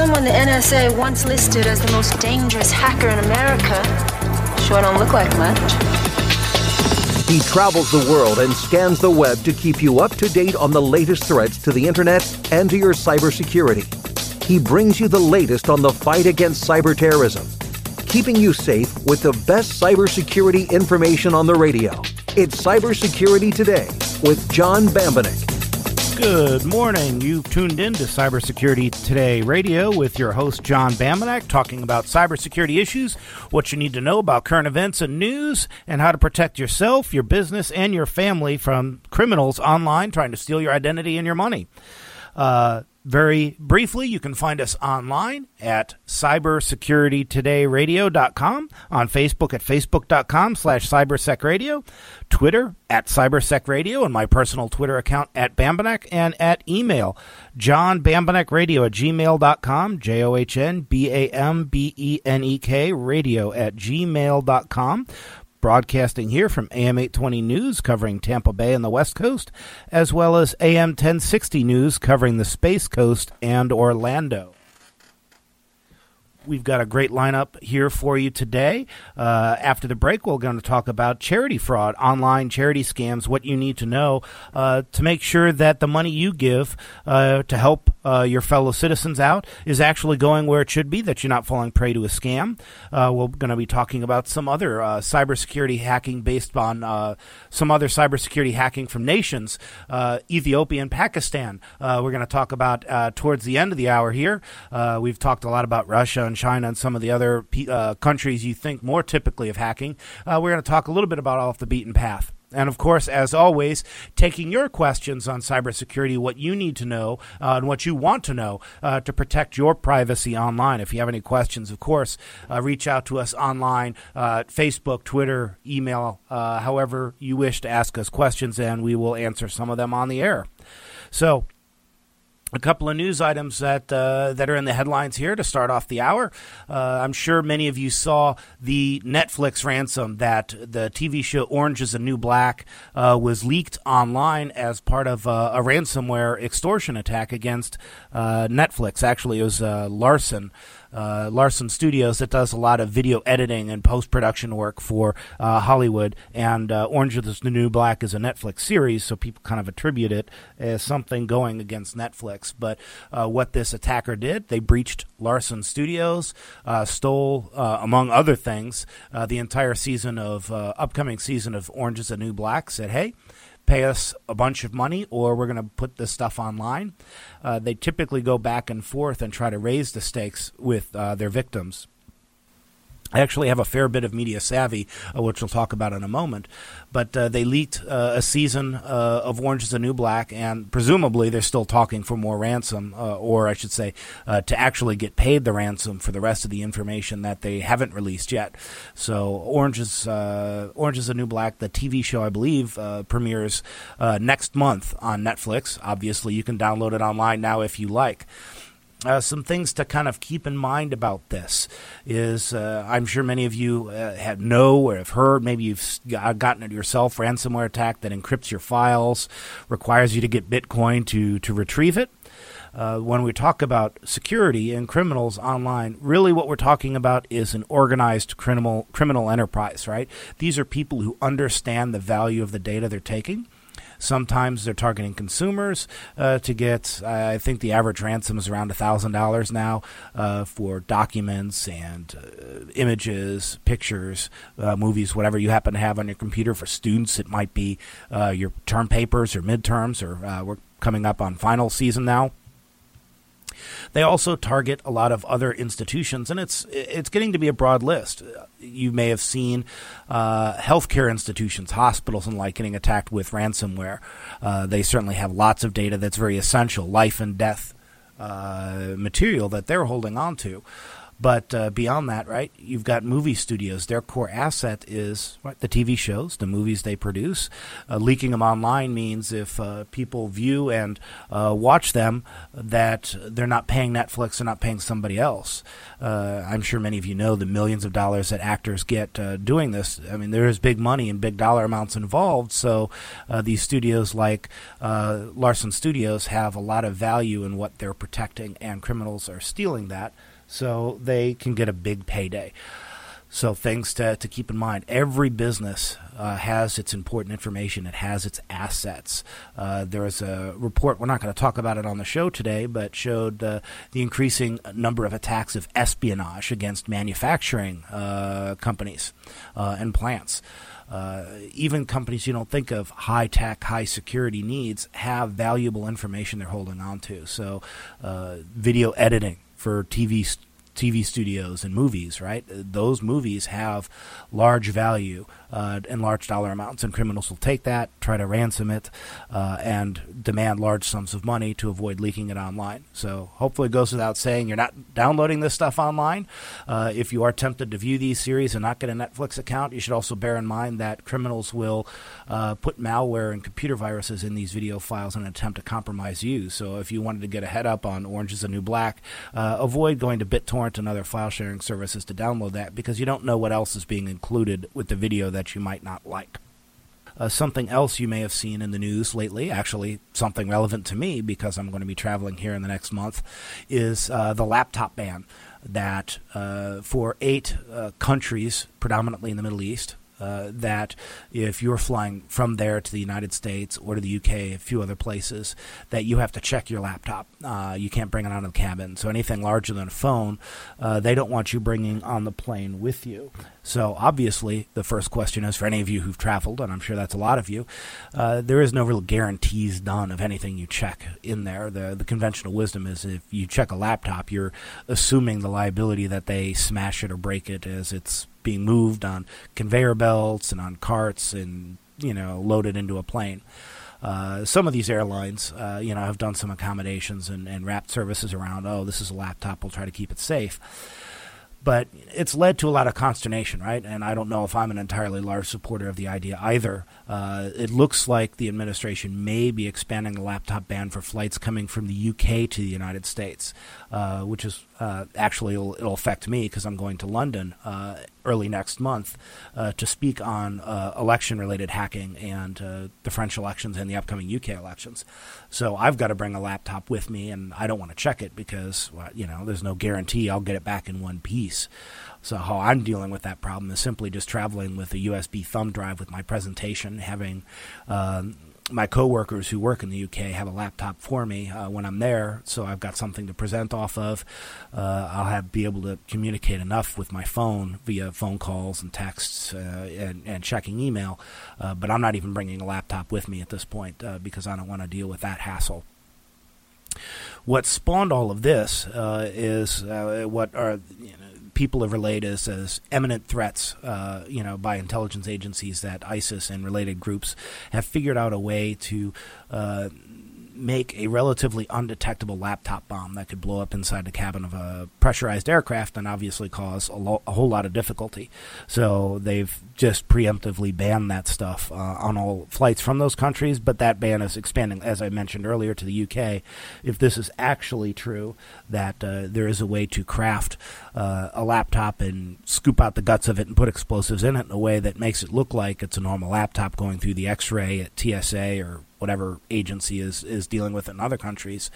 someone the NSA once listed as the most dangerous hacker in America sure don't look like much. He travels the world and scans the web to keep you up to date on the latest threats to the internet and to your cybersecurity. He brings you the latest on the fight against cyber terrorism, keeping you safe with the best cybersecurity information on the radio. It's Cybersecurity Today with John Bambenek. Good morning. You've tuned in to Cybersecurity Today Radio with your host, John Bambenek, talking about cybersecurity issues, what you need to know about current events and news, and how to protect yourself, your business, and your family from criminals online trying to steal your identity and your money. Uh, very briefly, you can find us online at cybersecuritytodayradio.com, on Facebook at facebook.com slash cybersecradio, Twitter at cybersecradio, and my personal Twitter account at Bambenek, and at email johnbambenekradio at gmail.com, J-O-H-N-B-A-M-B-E-N-E-K radio at gmail.com broadcasting here from AM 820 News covering Tampa Bay and the West Coast, as well as AM 1060 News covering the Space Coast and Orlando. We've got a great lineup here for you today. Uh, after the break, we're going to talk about charity fraud, online charity scams, what you need to know uh, to make sure that the money you give uh, to help uh, your fellow citizens out is actually going where it should be, that you're not falling prey to a scam. Uh, we're going to be talking about some other uh, cybersecurity hacking based on some other cybersecurity hacking from nations, Ethiopia and Pakistan. We're going to talk about towards the end of the hour here. we've talked a lot about Russia and China and some of the other countries you think more typically of hacking. we're going to talk a little bit about off the beaten path. And of course, as always, taking your questions on cybersecurity, what you need to know uh, and what you want to know uh, to protect your privacy online. If you have any questions, of course, uh, reach out to us online, uh, Facebook, Twitter, email, uh, however you wish to ask us questions, and we will answer some of them on the air. So, a couple of news items that uh, that are in the headlines here to start off the hour. Uh, I'm sure many of you saw the Netflix ransom that the TV show Orange Is the New Black uh, was leaked online as part of uh, a ransomware extortion attack against uh, Netflix. Actually, it was uh, Larson uh, Larson Studios that does a lot of video editing and post production work for uh, Hollywood. And uh, Orange is the New Black is a Netflix series, so people kind of attribute it as something going against Netflix. But uh, what this attacker did, they breached Larson Studios, uh, stole, uh, among other things, the entire season of upcoming season of Orange is the New Black. Said, hey pay us a bunch of money or we're going to put this stuff online. Uh, they typically go back and forth and try to raise the stakes with uh, their victims. I actually have a fair bit of media savvy, uh, which we'll talk about in a moment. But uh, they leaked uh, a season uh, of Orange is the New Black, and presumably they're still talking for more ransom, uh, or I should say, uh, to actually get paid the ransom for the rest of the information that they haven't released yet. So Orange is, Orange is the New Black, the TV show, I believe, premieres next month on Netflix. Obviously, you can download it online now if you like. Uh, some things to kind of keep in mind about this is uh, I'm sure many of you uh, have know or have heard, maybe you've gotten it yourself, ransomware attack that encrypts your files, requires you to get Bitcoin to, to retrieve it. Uh, when we talk about security and criminals online, really what we're talking about is an organized criminal criminal enterprise, right? These are people who understand the value of the data they're taking Sometimes they're targeting consumers uh, to get, uh, I think the average ransom is around $1,000 now uh, for documents and uh, images, pictures, uh, movies, whatever you happen to have on your computer. For students, it might be uh, your term papers or midterms, or we're coming up on final season now. They also target a lot of other institutions, and it's it's getting to be a broad list. You may have seen uh, healthcare institutions, hospitals, and like getting attacked with ransomware. Uh, they certainly have lots of data that's very essential, life and death uh, material that they're holding on to. But uh, beyond that, right, you've got movie studios. Their core asset is right, the TV shows, the movies they produce. Uh, leaking them online means if uh, people view and uh, watch them, that they're not paying Netflix, they're not paying somebody else. Uh, I'm sure many of you know the millions of dollars that actors get uh, doing this. I mean, there is big money and big dollar amounts involved. So these studios like Larson Studios have a lot of value in what they're protecting, and criminals are stealing that so they can get a big payday. So things to, to keep in mind. Every business uh, has its important information. It has its assets. Uh, there is a report, we're not going to talk about it on the show today, but showed uh, the increasing number of attacks of espionage against manufacturing uh, companies uh, and plants. Uh, even companies you don't think of high tech, high security needs have valuable information they're holding on to. So, video editing for TV TV studios and movies, right? Those movies have large value uh, and large dollar amounts, and criminals will take that, try to ransom it, uh, and demand large sums of money to avoid leaking it online. So hopefully it goes without saying you're not downloading this stuff online. Uh, if you are tempted to view these series and not get a Netflix account, you should also bear in mind that criminals will uh, put malware and computer viruses in these video files in an attempt to compromise you. So if you wanted to get a head up on Orange is the New Black, uh, avoid going to BitTorrent and other file sharing services to download that because you don't know what else is being included with the video that that you might not like. Uh, something else you may have seen in the news lately, actually something relevant to me because I'm going to be traveling here in the next month, is uh, the laptop ban that uh, for eight uh, countries, predominantly in the Middle East, uh, that if you're flying from there to the United States or to the UK, a few other places, that you have to check your laptop. Uh, you can't bring it out of the cabin. So anything larger than a phone, uh, they don't want you bringing on the plane with you. So obviously, the first question is for any of you who've traveled, and I'm sure that's a lot of you. Uh, there is no real guarantees done of anything you check in there. The the conventional wisdom is if you check a laptop, you're assuming the liability that they smash it or break it as it's being moved on conveyor belts and on carts and you know loaded into a plane. Uh, some of these airlines, uh, you know, have done some accommodations and, and wrapped services around. Oh, this is a laptop. We'll try to keep it safe but it's led to a lot of consternation, right? And I don't know if I'm an entirely large supporter of the idea either. Uh, it looks like the administration may be expanding the laptop ban for flights coming from the UK to the United States, uh, which is uh, actually it'll, it'll, affect me because I'm going to London uh, early next month uh, to speak on uh, election-related hacking and the French elections and the upcoming UK elections. So I've got to bring a laptop with me, and I don't want to check it because well, you know there's no guarantee I'll get it back in one piece. So how I'm dealing with that problem is simply just traveling with a USB thumb drive with my presentation, having um, my coworkers who work in the UK have a laptop for me uh, when I'm there, so I've got something to present off of. Uh, I'll have be able to communicate enough with my phone via phone calls and texts uh, and, and, checking email, uh, but I'm not even bringing a laptop with me at this point uh, because I don't want to deal with that hassle. What spawned all of this uh, is what are you know, people have relayed as, as eminent threats, uh, you know, by intelligence agencies that ISIS and related groups have figured out a way to uh, make a relatively undetectable laptop bomb that could blow up inside the cabin of a pressurized aircraft and obviously cause a, lo- a whole lot of difficulty. So they've just preemptively banned that stuff uh, on all flights from those countries, but that ban is expanding, as I mentioned earlier, to the UK. If this is actually true, that uh, there is a way to craft uh, a laptop and scoop out the guts of it and put explosives in it in a way that makes it look like it's a normal laptop going through the X-ray at TSA or whatever agency is is dealing with in other countries,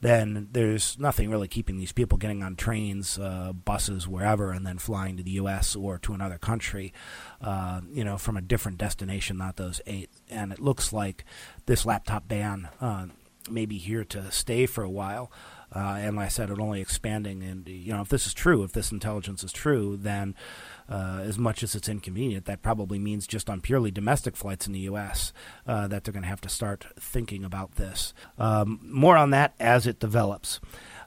then there's nothing really keeping these people getting on trains, uh, buses, wherever, and then flying to the U.S. or to another country, uh, you know, from a different destination, not those eight. And it looks like this laptop ban uh, may be here to stay for a while. Uh, and like I said, it only expanding. And you know, if this is true, if this intelligence is true, then uh, as much as it's inconvenient, that probably means just on purely domestic flights in the U.S. Uh, that they're going to have to start thinking about this. Um, more on that as it develops.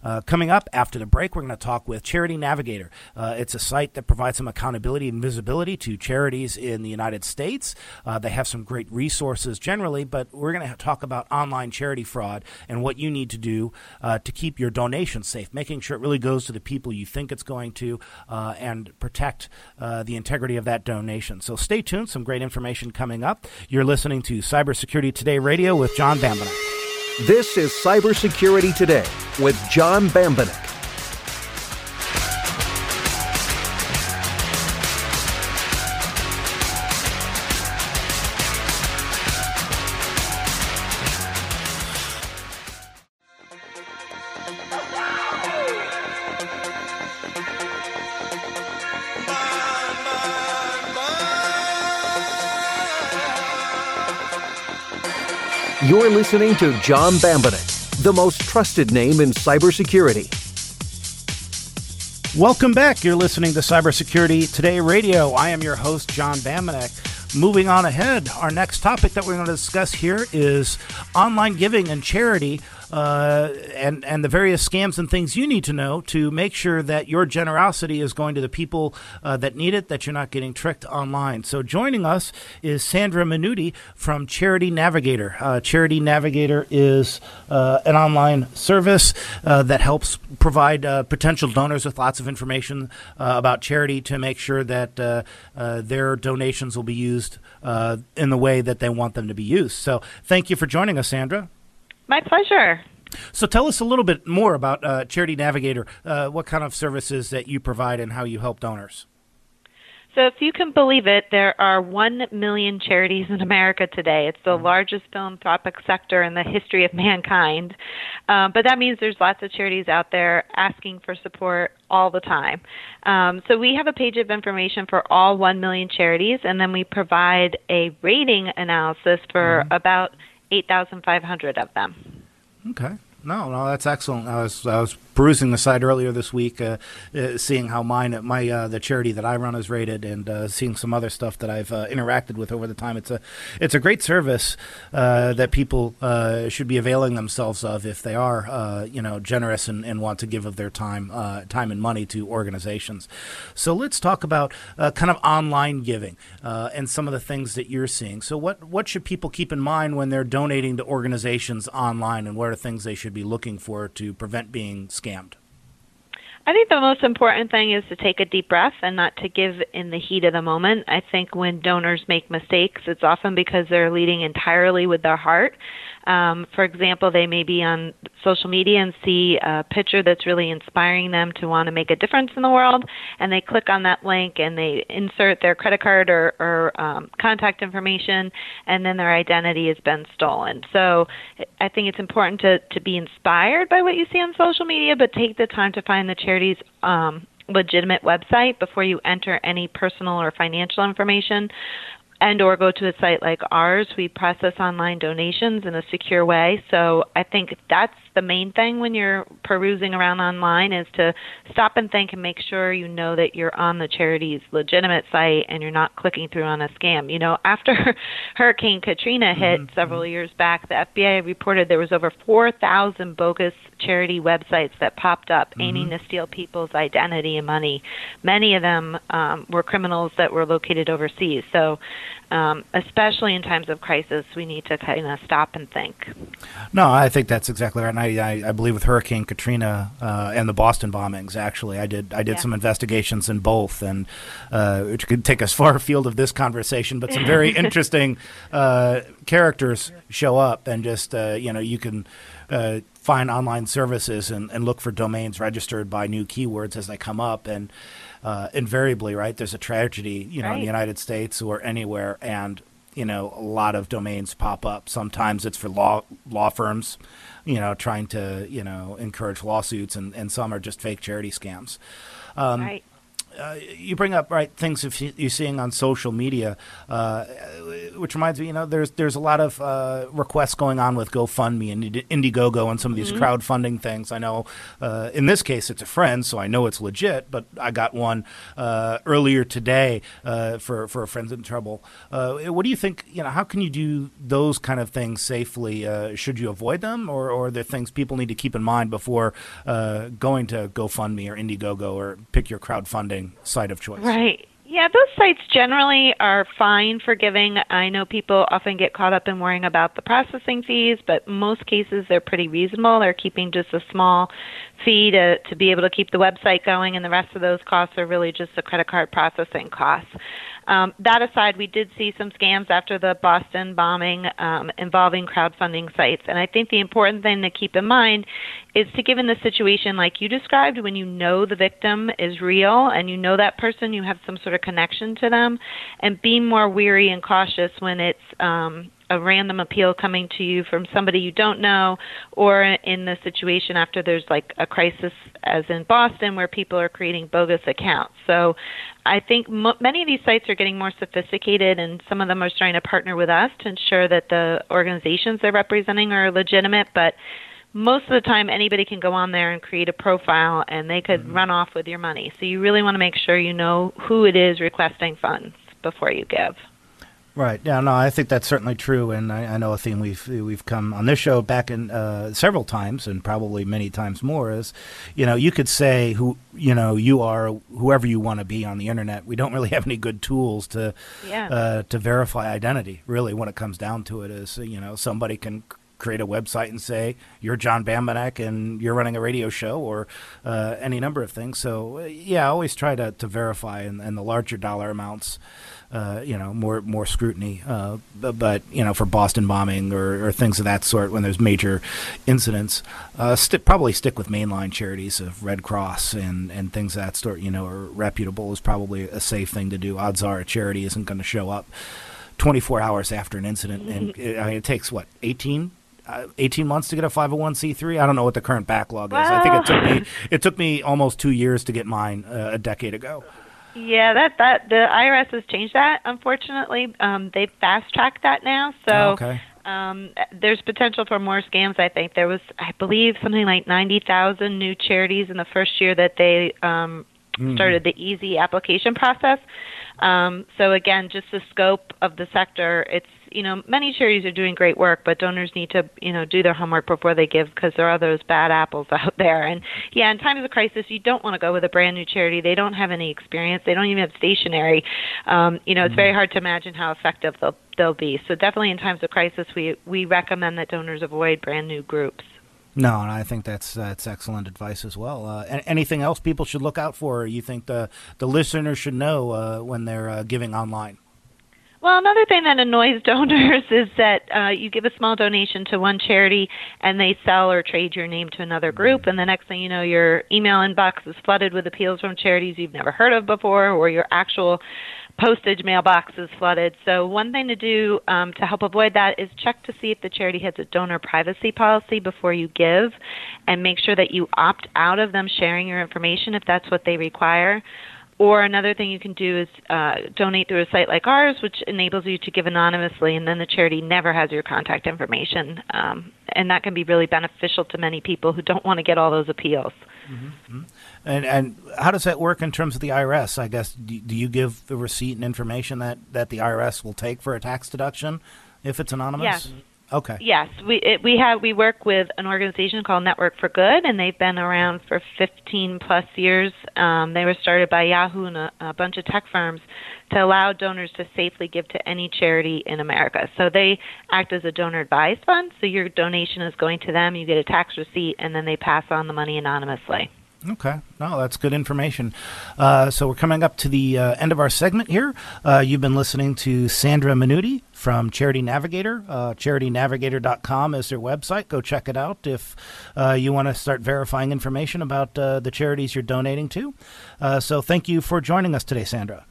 Uh, coming up after the break, we're going to talk with Charity Navigator. Uh, it's a site that provides some accountability and visibility to charities in the United States. Uh, they have some great resources generally, but we're going to talk about online charity fraud and what you need to do uh, to keep your donations safe, making sure it really goes to the people you think it's going to uh, and protect the integrity of that donation. So stay tuned. Some great information coming up. You're listening to Cybersecurity Today Radio with John Bambenek. This is Cybersecurity Today with John Bambenek. You're listening to John Bambenek, the most trusted name in cybersecurity. Welcome back. You're listening to Cybersecurity Today Radio. I am your host, John Bambenek. Moving on ahead, our next topic that we're going to discuss here is online giving and charity uh, and and the various scams and things you need to know to make sure that your generosity is going to the people uh, that need it, that you're not getting tricked online. So joining us is Sandra Miniutti from Charity Navigator. Uh, Charity Navigator is uh, an online service uh, that helps provide potential donors with lots of information about charity to make sure that their donations will be used in the way that they want them to be used. So thank you for joining us, Sandra. My pleasure. So tell us a little bit more about uh, Charity Navigator, uh, what kind of services that you provide and how you help donors. So, if you can believe it, there are 1 million charities in America today. It's the mm-hmm. largest philanthropic sector in the history of mankind. Um, but that means there's lots of charities out there asking for support all the time. Um, so, we have a page of information for all 1 million charities, and then we provide a rating analysis for mm-hmm. about 8,500 of them. Okay. No, no, that's excellent. I was I was perusing the site earlier this week, uh, uh, seeing how mine my uh, the charity that I run is rated, and uh, seeing some other stuff that I've uh, interacted with over the time. It's a it's a great service uh, that people should be availing themselves of if they are you know generous and, and, want to give of their time time and money to organizations. So let's talk about kind of online giving and some of the things that you're seeing. So what what should people keep in mind when they're donating to organizations online, and what are things they should be looking for to prevent being scammed? I think the most important thing is to take a deep breath and not to give in the heat of the moment. I think when donors make mistakes, it's often because they're leading entirely with their heart. Um, for example, they may be on social media and see a picture that's really inspiring them to want to make a difference in the world, and they click on that link and they insert their credit card or, or um, contact information, and then their identity has been stolen. So I think it's important to, to be inspired by what you see on social media, but take the time to find the charity's um, legitimate website before you enter any personal or financial information and or go to a site like ours we process online donations in a secure way. So i think that's the main thing when you're perusing around online is to stop and think and make sure you know that you're on the charity's legitimate site and you're not clicking through on a scam. You know, after Hurricane Katrina hit mm-hmm. several years back, the FBI reported there was over 4,000 bogus charity websites that popped up mm-hmm. aiming to steal people's identity and money. Many of them um, were criminals that were located overseas. So um, especially in times of crisis, we need to kind of stop and think. No, I think that's exactly right. And I, I, I believe with Hurricane Katrina uh, and the Boston bombings, actually, I did I did yeah. some investigations in both, and uh, which could take us far afield of this conversation, but some very interesting uh, characters show up, and just uh, you know you can uh, find online services and, and look for domains registered by new keywords as they come up and uh, invariably, right? There's a tragedy, you know, right. in the United States or anywhere, and you know, a lot of domains pop up. Sometimes it's for law law firms, you know, trying to you know encourage lawsuits, and, and some are just fake charity scams. Um, right. Uh, you bring up right things you're seeing on social media, uh, which reminds me, you know, there's there's a lot of uh, requests going on with GoFundMe and Indiegogo and some of these mm-hmm. crowdfunding things. I know uh, in this case it's a friend, so I know it's legit. But I got one uh, earlier today uh, for for a friends in trouble. what do you think? You know, how can you do those kind of things safely? should you avoid them, or, or are there things people need to keep in mind before going to GoFundMe or Indiegogo or pick your crowdfunding site of choice? Right. Yeah, those sites generally are fine for giving. I know people often get caught up in worrying about the processing fees, but most cases they're pretty reasonable. They're keeping just a small fee to, to be able to keep the website going, and the rest of those costs are really just the credit card processing costs. Um, that aside, we did see some scams after the Boston bombing um, involving crowdfunding sites. And I think the important thing to keep in mind is to, given the situation like you described, when you know the victim is real and you know that person, you have some sort of connection to them, and be more weary and cautious when it's um, a random appeal coming to you from somebody you don't know, or in the situation after there's like a crisis, as in Boston, where people are creating bogus accounts. So I think mo- many of these sites are getting more sophisticated, and some of them are starting to partner with us to ensure that the organizations they're representing are legitimate. But most of the time, anybody can go on there and create a profile, and they could mm-hmm. run off with your money. So you really want to make sure you know who it is requesting funds before you give. Right. Yeah. No, I think that's certainly true, and I, I know a theme we've we've come on this show back in uh, several times, and probably many times more. Is you know you could say who you know you are whoever you want to be on the internet. We don't really have any good tools to yeah. uh, to verify identity. Really, when it comes down to it, is you know somebody can create a website and say you're John Bambenek and you're running a radio show or uh, any number of things. So yeah, I always try to, to verify and, and the larger dollar amounts uh, you know, more more scrutiny. Uh, but, but, you know, for Boston bombing or, or, things of that sort, when there's major incidents, uh, st- probably stick with mainline charities of Red Cross and, and things of that sort. You know, or reputable is probably a safe thing to do. Odds are a charity isn't going to show up 24 hours after an incident, and mm-hmm. it, I mean, it takes what 18 uh, 18 months to get a 501c3 i don't know what the current backlog is i think it took me it took me almost two years to get mine uh, a decade ago yeah, that that the IRS has changed that. Unfortunately, um, they've fast tracked that now. So oh, okay. um, there's potential for more scams. I think there was, I believe, something like ninety thousand new charities in the first year that they um, mm. started the easy application process. Um, so again, just the scope of the sector, it's you know many charities are doing great work, but donors need to you know do their homework before they give because there are those bad apples out there. And yeah, in times of crisis, you don't want to go with a brand new charity. They don't have any experience. They don't even have stationery. Um, you know, it's very mm-hmm. hard to imagine how effective they'll they'll be. So definitely in times of crisis, we we recommend that donors avoid brand new groups. No, and I think that's that's excellent advice as well. Uh, anything else people should look out for? you think the the listeners should know uh, when they're uh, giving online? Well, another thing that annoys donors is that uh, you give a small donation to one charity and they sell or trade your name to another group, and the next thing you know, your email inbox is flooded with appeals from charities you've never heard of before, or your actual postage mailbox is flooded. So, one thing to do um, to help avoid that is check to see if the charity has a donor privacy policy before you give, and make sure that you opt out of them sharing your information if that's what they require. Or another thing you can do is uh, donate through a site like ours, which enables you to give anonymously, and then the charity never has your contact information. Um, and that can be really beneficial to many people who don't want to get all those appeals. Mm-hmm. And and how does that work in terms of the IRS? I guess do, do you give the receipt and information that, that the IRS will take for a tax deduction if it's anonymous? Yes. Okay. Yes, we it, we have we work with an organization called Network for Good, and they've been around for 15 plus years. Um, they were started by Yahoo and a, a bunch of tech firms to allow donors to safely give to any charity in America. So they act as a donor advised fund. So your donation is going to them. You get a tax receipt, and then they pass on the money anonymously. Okay. No, that's good information. Uh, so we're coming up to the uh, end of our segment here. Uh, you've been listening to Sandra Miniutti from Charity Navigator. Uh, CharityNavigator.com is their website. Go check it out if uh, you want to start verifying information about uh, the charities you're donating to. so thank you for joining us today, Sandra.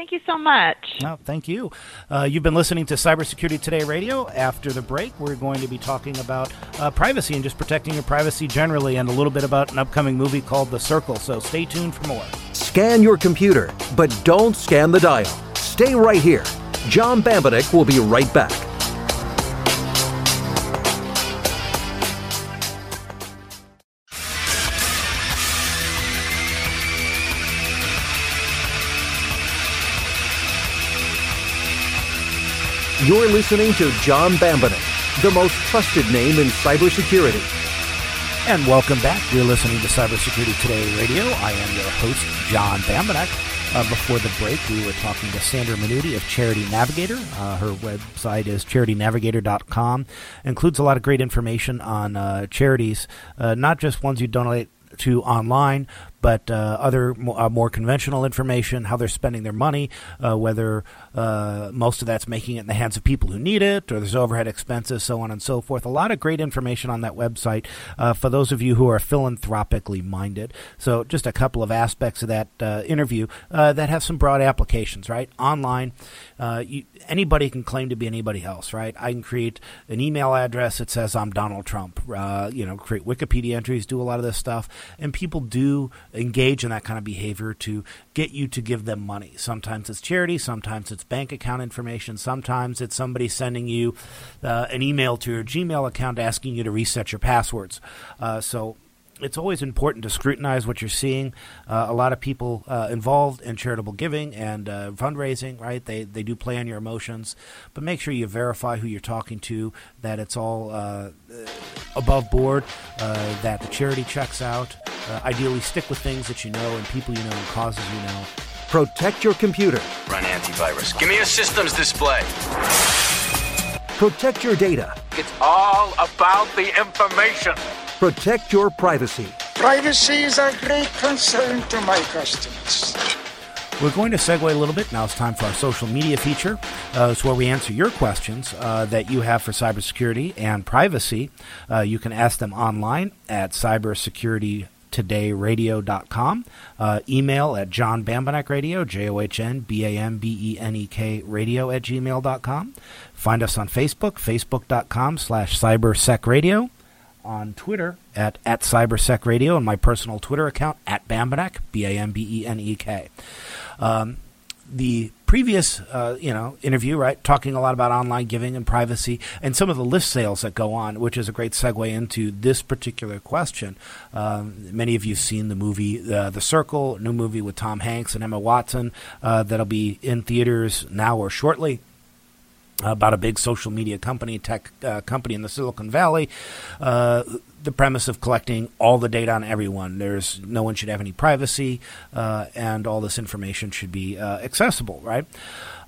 Thank you so much. No, thank you. Uh, you've been listening to Cybersecurity Today Radio. After the break, we're going to be talking about uh, privacy and just protecting your privacy generally, and a little bit about an upcoming movie called The Circle. So stay tuned for more. Scan your computer, but don't scan the dial. Stay right here. John Bambenek will be right back. You're listening to John Bambenek, the most trusted name in cybersecurity. And welcome back. You're listening to Cybersecurity Today Radio. I am your host, John Bambenek. Uh, before the break, we were talking to Sandra Miniutti of Charity Navigator. Uh, her website is charitynavigator.com. Includes a lot of great information on uh, charities, uh, not just ones you donate to online, but uh, other uh, more conventional information, how they're spending their money, uh, whether uh, most of that's making it in the hands of people who need it, or there's overhead expenses, so on and so forth. A lot of great information on that website uh, for those of you who are philanthropically minded. So, just a couple of aspects of that uh, interview that have some broad applications, right? Online, you, anybody can claim to be anybody else, right? I can create an email address that says I'm Donald Trump, you know, create Wikipedia entries, do a lot of this stuff, and people do engage in that kind of behavior to get you to give them money. Sometimes it's charity, sometimes it's bank account information, sometimes it's somebody sending you uh, an email to your Gmail account asking you to reset your passwords. Uh, so it's always important to scrutinize what you're seeing. Uh, a lot of people uh, involved in charitable giving and uh, fundraising, right? They they do play on your emotions, but make sure you verify who you're talking to, that it's all uh, above board, uh, that the charity checks out. Uh, ideally, stick with things that you know and people you know and causes you know. Protect your computer. Run antivirus. Give me a systems display. Protect your data. It's all about the information. Protect your privacy. Privacy is a great concern to my customers. We're going to segue a little bit. Now it's time for our social media feature. Uh, it's where we answer your questions uh, that you have for cybersecurity and privacy. Uh, you can ask them online at cybersecuritytodayradio.com. Uh, email at John Bambenek Radio, J O H N B A M B E N E K radio at gmail.com. Find us on Facebook, facebook.com slash cybersecradio on Twitter at, at CyberSec Radio and my personal Twitter account at Bambenek, B A M B E N E K. Um, the previous, uh, you know, interview, right, talking a lot about online giving and privacy, and some of the list sales that go on, which is a great segue into this particular question. Um, many of you have seen the movie uh, The Circle, new movie with Tom Hanks and Emma Watson uh, that'll be in theaters now or shortly about a big social media company, tech uh, company in the Silicon Valley. Uh, the premise of collecting all the data on everyone. There's no one should have any privacy, uh, and all this information should be uh, accessible. Right?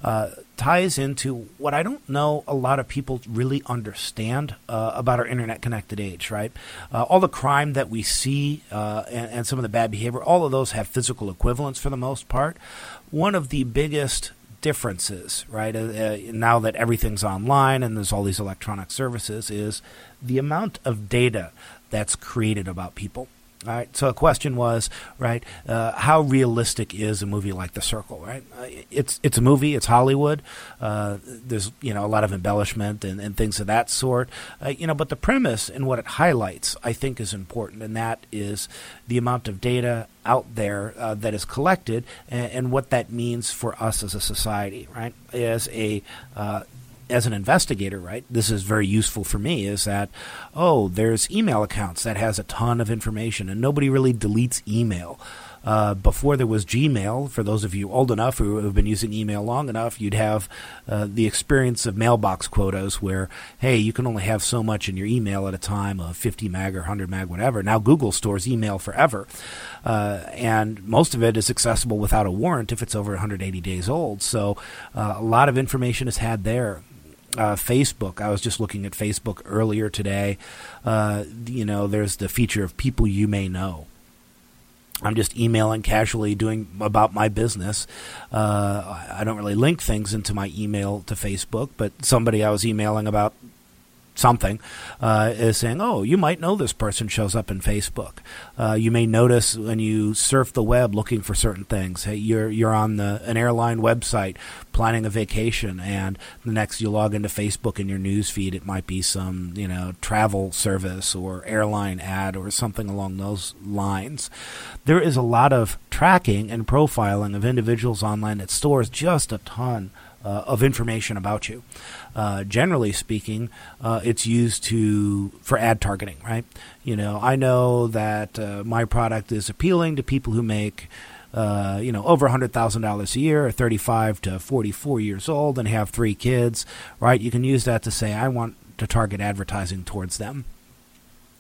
Uh, ties into what I don't know a lot of people really understand uh, about our internet connected age. Right? all the crime that we see and, and some of the bad behavior, all of those have physical equivalents for the most part. One of the biggest differences, right? Uh, uh, now that everything's online and there's all these electronic services, is the amount of data that's created about people. All right. So the question was, right, uh, how realistic is a movie like The Circle? Right. Uh, it's it's a movie. It's Hollywood. Uh, there's you know a lot of embellishment and, and things of that sort. Uh, you know, but the premise and what it highlights, I think, is important, and that is the amount of data out there uh, that is collected and, and, what that means for us as a society. Right. As a uh, as an investigator, right, this is very useful for me is that, oh, there's email accounts that has a ton of information and nobody really deletes email. Uh, before there was Gmail, for those of you old enough who have been using email long enough, you'd have uh, the experience of mailbox quotas where, hey, you can only have so much in your email at a time, of 50 meg or 100 meg, whatever. Now Google stores email forever. Uh, and most of it is accessible without a warrant if it's over 180 days old. So uh, a lot of information is had there uh, Facebook. I was just looking at Facebook earlier today. Uh, you know, there's the feature of people you may know. I'm just emailing casually, doing about my business. Uh, I don't really link things into my email to Facebook, but somebody I was emailing about something uh, is saying, "Oh, you might know this person shows up in Facebook." Uh, you may notice when you surf the web looking for certain things. Hey, you're you're on the an airline website planning a vacation, and the next you log into Facebook in your news feed, it might be some you know travel service or airline ad or something along those lines. There is a lot of tracking and profiling of individuals online that stores just a ton uh, of information about you. Uh, generally speaking, uh, it's used to for ad targeting, right? You know, I know that uh, my product is appealing to people who make. Uh, you know, over $100,000 a year, 35 to 44 years old, and have three kids, right? You can use that to say, I want to target advertising towards them.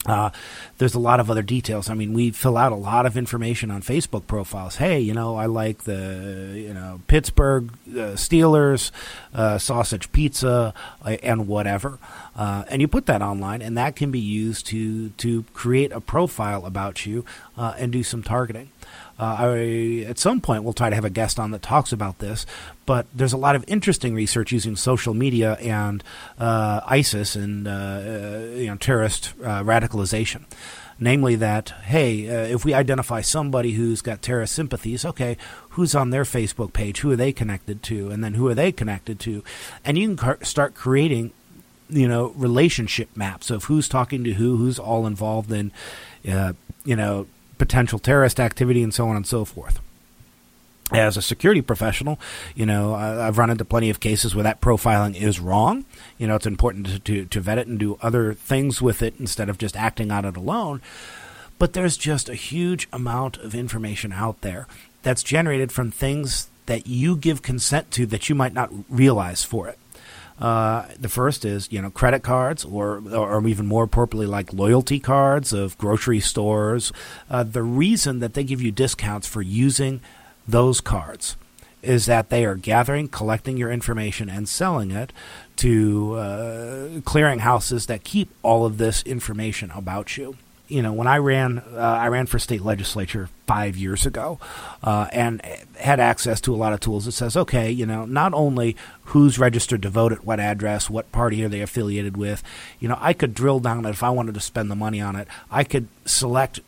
Uh, there's a lot of other details. I mean, we fill out a lot of information on Facebook profiles. Hey, you know, I like the you know Pittsburgh uh, Steelers, uh, sausage pizza, uh, and whatever, uh, and you put that online, and that can be used to to create a profile about you uh, and do some targeting. Uh, I, at some point, we'll try to have a guest on that talks about this. But there's a lot of interesting research using social media and uh, ISIS and uh, uh you know terrorist uh, radicalization. Namely, that hey, if we identify somebody who's got terrorist sympathies, okay, who's on their Facebook page? Who are they connected to? And then who are they connected to? And you can car- start creating you know relationship maps of who's talking to who, who's all involved in, uh, you know, potential terrorist activity and so on and so forth. As a security professional, you know, I've run into plenty of cases where that profiling is wrong. You know, it's important to, to, to vet it and do other things with it instead of just acting on it alone. But there's just a huge amount of information out there that's generated from things that you give consent to that you might not realize for it. Uh, the first is you know credit cards, or or even more appropriately like loyalty cards of grocery stores. Uh, the reason that they give you discounts for using those cards is that they are gathering, collecting your information, and selling it to uh, clearinghouses that keep all of this information about you you know, when I ran, uh, I ran for state legislature five years ago, uh, and had access to a lot of tools that says, okay, you know, not only who's registered to vote at what address, what party are they affiliated with, you know, I could drill down if I wanted to spend the money on it. I could select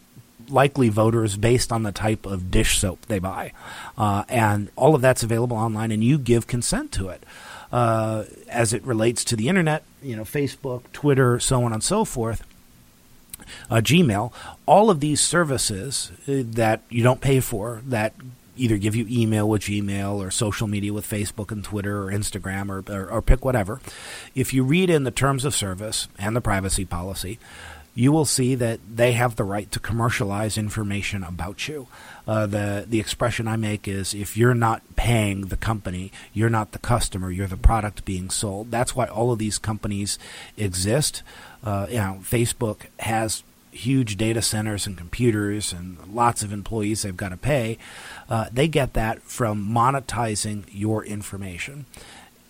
likely voters based on the type of dish soap they buy, uh, and all of that's available online, and you give consent to it. Uh, as it relates to the internet, you know, Facebook, Twitter, so on and so forth uh, Gmail, all of these services uh, that you don't pay for that either give you email with Gmail or social media with Facebook and Twitter or Instagram or, or, or, pick whatever. If you read in the terms of service and the privacy policy, you will see that they have the right to commercialize information about you. Uh, the the expression I make is if you're not paying the company, you're not the customer, you're the product being sold. That's why all of these companies exist. Uh, you know, Facebook has huge data centers and computers and lots of employees they've got to pay. Uh, they get that from monetizing your information.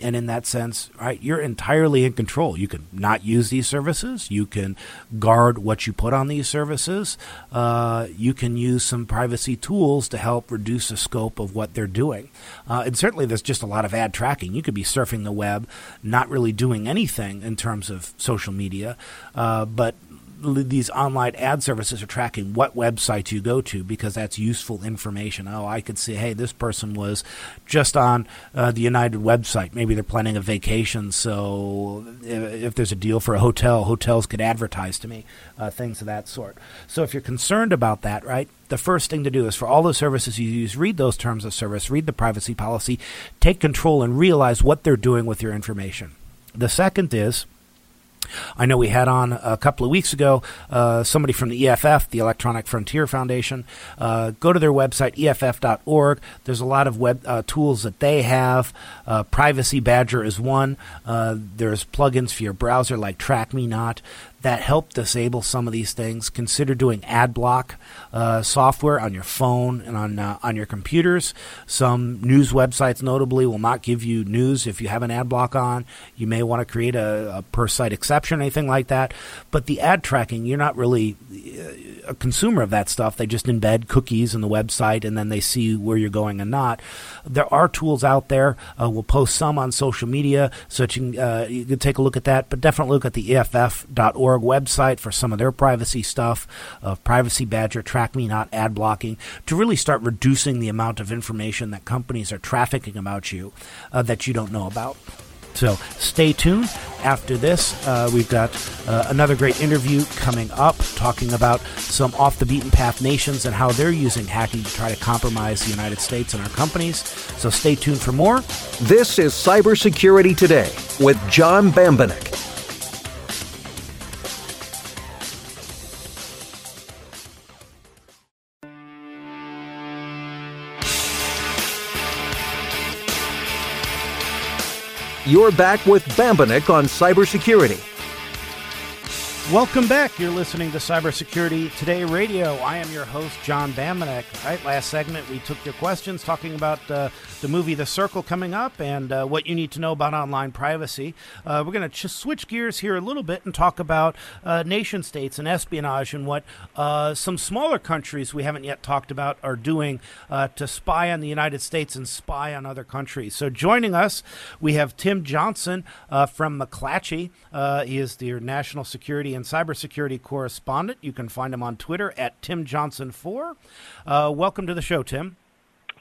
And in that sense, right, you're entirely in control. You can not use these services. You can guard what you put on these services. Uh, you can use some privacy tools to help reduce the scope of what they're doing. Uh, and certainly, there's just a lot of ad tracking. You could be surfing the web, not really doing anything in terms of social media, uh, but these online ad services are tracking what websites you go to because that's useful information. Oh, I could see, hey, this person was just on uh, the United website. Maybe they're planning a vacation, so if, if, there's a deal for a hotel, hotels could advertise to me, uh, things of that sort. So if you're concerned about that, right, the first thing to do is for all the services you use, read those terms of service, read the privacy policy, take control, and realize what they're doing with your information. The second is I know we had on a couple of weeks ago uh, somebody from the EFF, the Electronic Frontier Foundation. Uh, go to their website, EFF.org. There's a lot of web uh, tools that they have. Uh, Privacy Badger is one. Uh, there's plugins for your browser like Track Me Not that help disable some of these things. Consider doing ad block uh, software on your phone and on uh, on your computers. Some news websites, notably, will not give you news if you have an ad block on. You may want to create a, a per site exception, anything like that. But the ad tracking, you're not really a consumer of that stuff. They just embed cookies in the website and then they see where you're going and not. There are tools out there. Uh, we'll post some on social media so you can, uh, you can take a look at that. But definitely look at the EFF.org website for some of their privacy stuff, of Privacy Badger, Track Me Not, ad blocking, to really start reducing the amount of information that companies are trafficking about you uh, that you don't know about. So stay tuned. After this, uh, we've got uh, another great interview coming up talking about some off the beaten path nations and how they're using hacking to try to compromise the United States and our companies. So stay tuned for more. This is Cybersecurity Today with John Bambenek. You're back with Bambenek on cybersecurity. Welcome back. You're listening to Cybersecurity Today Radio. I am your host, John Bambenek. Right, last segment we took your questions talking about uh, the movie The Circle coming up and uh, what you need to know about online privacy. Uh, we're going to ch- switch gears here a little bit and talk about uh, nation states and espionage and what uh, some smaller countries we haven't yet talked about are doing uh, to spy on the United States and spy on other countries. So joining us, we have Tim Johnson from McClatchy. he is the national security and cybersecurity correspondent. You can find him on Twitter at Tim Johnson4. Uh, welcome to the show, Tim.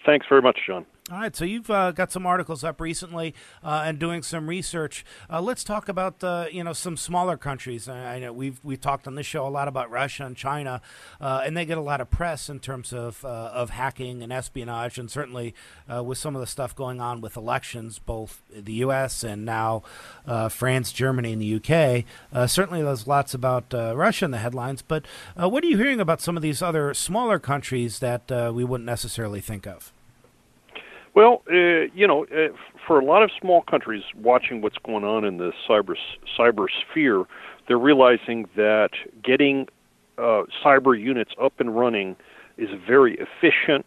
Thanks very much, John. All right, so you've uh, got some articles up recently uh, and doing some research. Uh, let's talk about uh, you know some smaller countries. I know we've we talked on this show a lot about Russia and China, uh, and they get a lot of press in terms of uh, of hacking and espionage, and certainly with some of the stuff going on with elections, both the U.S. and now France, Germany, and the U.K. certainly, there's lots about Russia in the headlines. But what are you hearing about some of these other smaller countries that we wouldn't necessarily think of? Well, uh, you know, uh, for a lot of small countries watching what's going on in the cyber cyber sphere, they're realizing that getting uh, cyber units up and running is a very efficient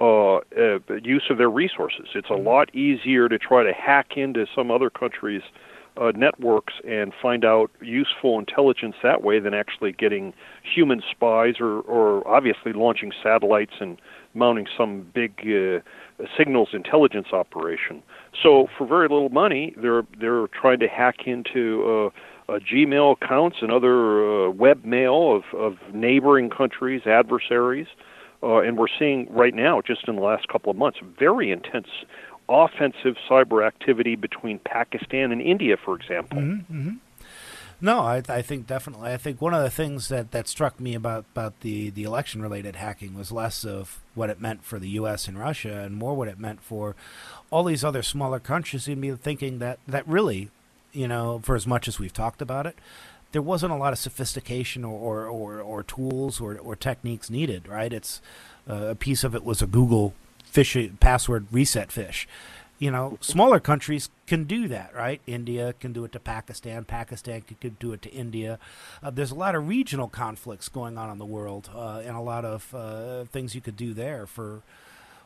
uh, uh, use of their resources. It's a mm-hmm. lot easier to try to hack into some other countries' uh, networks and find out useful intelligence that way than actually getting human spies or, or obviously launching satellites and mounting some big uh, signals intelligence operation. So for very little money, they're they're trying to hack into uh, uh, Gmail accounts and other uh, web mail of, of neighboring countries, adversaries, uh, and we're seeing right now, just in the last couple of months, very intense offensive cyber activity between Pakistan and India, for example. Mm-hmm, mm-hmm. No, I, I think definitely. I think one of the things that, that struck me about, about the, the election related hacking was less of what it meant for the U.S. and Russia and more what it meant for all these other smaller countries. You'd be thinking that, that really, you know, for as much as we've talked about it, there wasn't a lot of sophistication or, or, or, or tools or, or techniques needed, right? It's uh, a piece of it was a Google phish password reset phish you know, smaller countries can do that, right? India can do it to Pakistan. Pakistan could, do it to India. Uh, there's a lot of regional conflicts going on in the world, uh, and a lot of uh, things you could do there for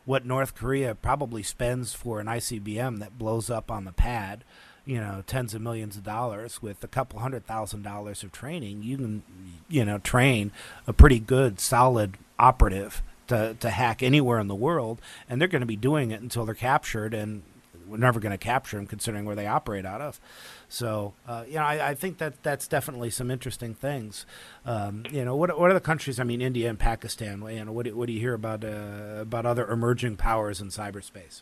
what North Korea probably spends for an ICBM that blows up on the pad. You know, tens of millions of dollars with a couple hundred thousand dollars of training. You can, you know, train a pretty good, solid operative to, to hack anywhere in the world, and they're going to be doing it until they're captured, and we're never going to capture them considering where they operate out of. So, uh, you know, I, I, think that that's definitely some interesting things. Um, you know, what what are the countries? I mean, India and Pakistan. You know, what do, what do you hear about uh, about other emerging powers in cyberspace?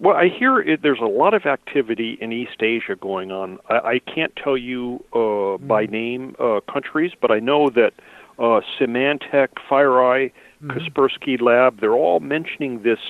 Well, I hear it, there's a lot of activity in East Asia going on. I, I can't tell you uh, by name uh, countries, but I know that uh, Symantec, FireEye, mm-hmm. Kaspersky Lab, they're all mentioning this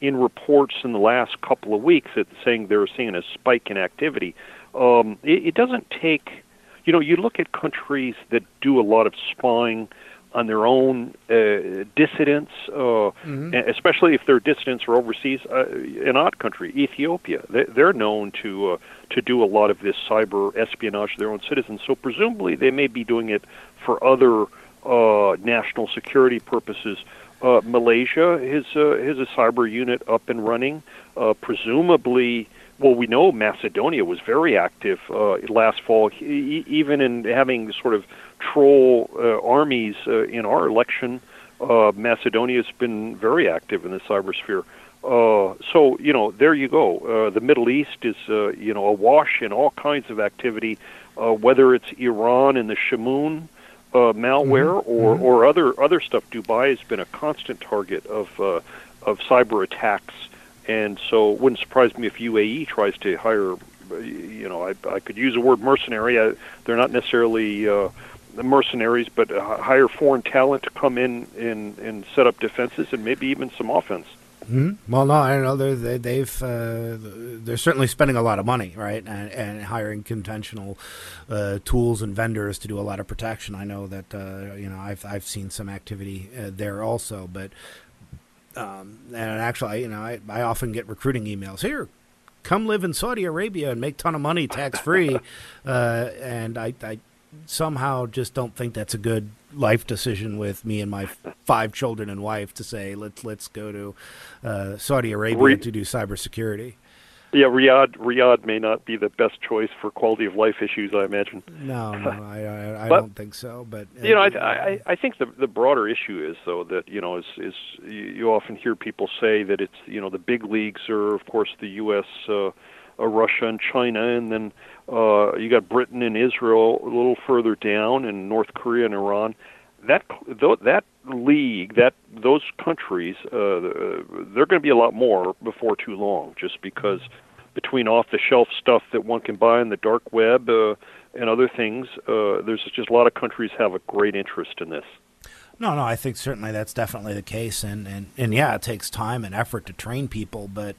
in reports in the last couple of weeks that saying they're seeing a spike in activity. Um, it, it doesn't take, you know, you look at countries that do a lot of spying on their own uh, dissidents, uh, mm-hmm. especially if their dissidents are overseas. Uh, an odd country, Ethiopia, they, they're known to uh, to do a lot of this cyber espionage of their own citizens. So presumably they may be doing it for other uh, national security purposes. Uh, Malaysia has uh, has a cyber unit up and running. Uh, presumably, well, we know Macedonia was very active uh, last fall, e- even in having sort of troll uh, armies uh, in our election. Uh, Macedonia's been very active in the cybersphere. Uh, so you know, there you go. Uh, the Middle East is uh, you know awash in all kinds of activity, uh, whether it's Iran and the Shamoon uh, malware Mm-hmm. or or other other stuff. Dubai has been a constant target of uh, of cyber attacks, and so it wouldn't surprise me if UAE tries to hire. You know, I, I could use the word mercenary. I, they're not necessarily. Uh, mercenaries, but uh, hire foreign talent to come in and, and set up defenses and maybe even some offense. Hmm Well, no, I don't know. They're, they, they've uh, they're certainly spending a lot of money, right, and, and hiring conventional uh, tools and vendors to do a lot of protection. I know that uh, you know I've I've seen some activity uh, there also, but um, and actually, you know, I, I often get recruiting emails here. Come live in Saudi Arabia and make ton of money tax free, uh, and I, I somehow just don't think that's a good life decision with me and my five children and wife to say let's let's go to uh, Saudi Arabia Re- to do cybersecurity. Yeah, Riyadh Riyadh may not be the best choice for quality of life issues. I imagine. No, no, I I, I But- don't think so. But You know, I, I I think the the broader issue is though that you know is is you, you often hear people say that it's you know the big leagues are of course the U.S. Uh, uh, Russia and China, and then uh, you got Britain and Israel a little further down, and North Korea and Iran. That tho- that league, that those countries, uh, they're going to be a lot more before too long, just because between off-the-shelf stuff that one can buy in the dark web uh, and other things, uh, there's just a lot of countries have a great interest in this. No, no, I think certainly that's definitely the case, and, and, and yeah, it takes time and effort to train people, but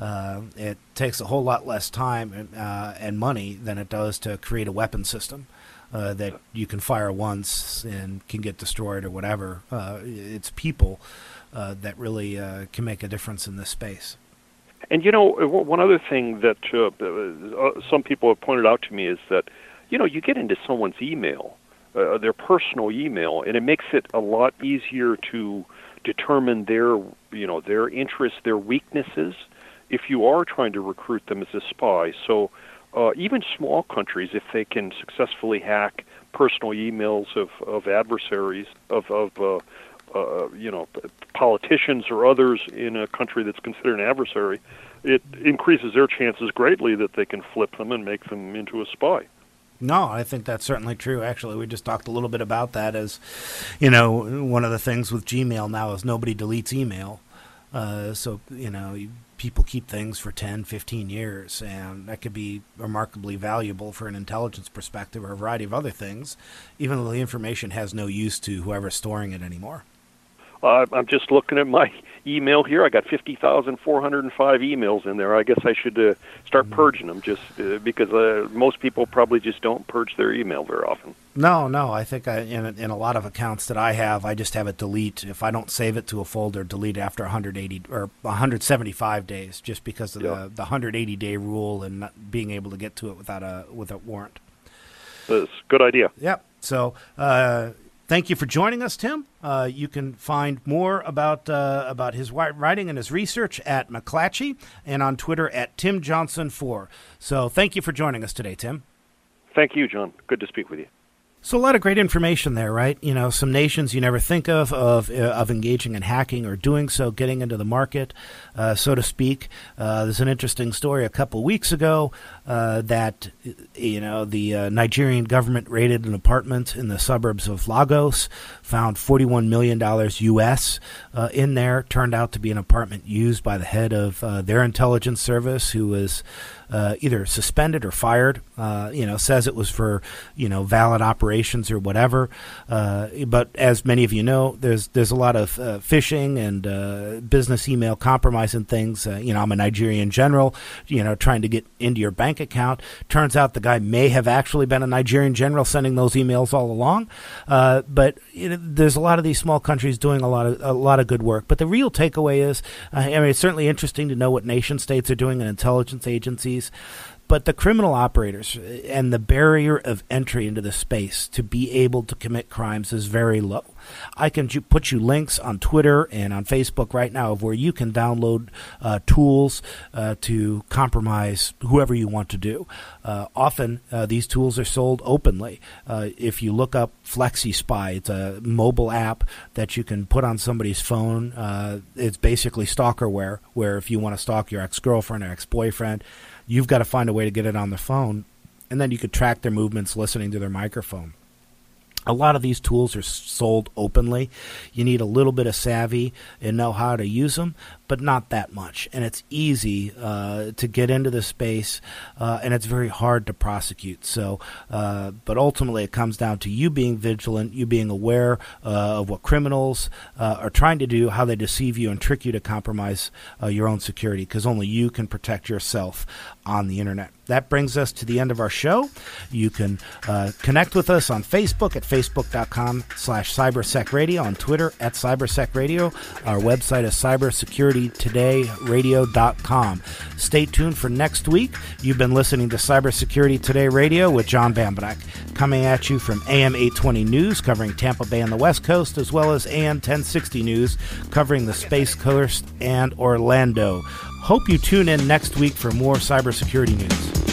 uh, it takes a whole lot less time and, uh, and money than it does to create a weapon system uh, that you can fire once and can get destroyed or whatever. Uh, it's people uh, that really uh, can make a difference in this space. And you know, one other thing that uh, uh, some people have pointed out to me is that, you know, you get into someone's email, uh, their personal email, and it makes it a lot easier to determine their, you know, their interests, their weaknesses, if you are trying to recruit them as a spy. So, uh, even small countries, if they can successfully hack personal emails of, of adversaries, of, of uh, uh, you know, politicians or others in a country that's considered an adversary, it increases their chances greatly that they can flip them and make them into a spy. No, I think that's certainly true. Actually, we just talked a little bit about that as, you know, one of the things with Gmail now is nobody deletes email. Uh, so, you know, people keep things for 10, 15 years, and that could be remarkably valuable for an intelligence perspective or a variety of other things, even though the information has no use to whoever's storing it anymore. Uh, I'm just looking at my email here. I got 50,405 emails in there. I guess I should uh, start purging them just uh, because uh, most people probably just don't purge their email very often. No, no. I think I, in in a lot of accounts that I have, I just have it delete. If I don't save it to a folder, delete after 180 or 175 days, just because of Yeah. the the 180 day rule and not being able to get to it without a with a warrant. That's a good idea. Yep. So. Uh, Thank you for joining us, Tim. Uh, you can find more about uh, about his writing and his research at McClatchy and on Twitter at Tim Johnson Four. So, thank you for joining us today, Tim. Thank you, John. Good to speak with you. So a lot of great information there, right? You know, some nations you never think of of uh, of engaging in hacking or doing so, getting into the market, uh, so to speak. Uh, there's an interesting story a couple weeks ago uh, that you know the uh, Nigerian government raided an apartment in the suburbs of Lagos, found 41 million dollars U.S. Uh, in there. Turned out to be an apartment used by the head of uh, their intelligence service, who was uh, either suspended or fired. Uh, you know, says it was for you know valid operations or whatever. But as many of you know, there's there's a lot of phishing and business email compromise and things. You know, I'm a Nigerian general. You know, trying to get into your bank account. Turns out the guy may have actually been a Nigerian general sending those emails all along. Uh, but there's a lot of these small countries doing a lot of a lot of good work. But the real takeaway is, uh, I mean, it's certainly interesting to know what nation states are doing and intelligence agencies. But the criminal operators and the barrier of entry into the space to be able to commit crimes is very low. I can ju- put you links on Twitter and on Facebook right now of where you can download uh, tools uh, to compromise whoever you want to do. Uh, often uh, these tools are sold openly. Uh, if you look up FlexiSpy, it's a mobile app that you can put on somebody's phone. Uh, it's basically stalkerware, where if you want to stalk your ex girlfriend or ex boyfriend, you've got to find a way to get it on their phone, and then you could track their movements listening to their microphone a lot of these tools are sold openly. You need a little bit of savvy and know how to use them, but not that much. And it's easy uh, to get into the space, uh, and it's very hard to prosecute. So, uh, but ultimately, it comes down to you being vigilant, you being aware uh, of what criminals uh, are trying to do, how they deceive you and trick you to compromise uh, your own security, because only you can protect yourself on the internet. That brings us to the end of our show. You can connect with us on Facebook at facebook.com slash cybersecradio, on Twitter at cybersecradio. Our website is cybersecurity cybersecuritytoday.radio.com. Stay tuned for next week. You've been listening to Cybersecurity Today Radio with John Bambenek, coming at you from AM 820 News, covering Tampa Bay and the West Coast, as well as AM 1060 News, covering the Space Coast and Orlando. Hope you tune in next week for more cybersecurity news.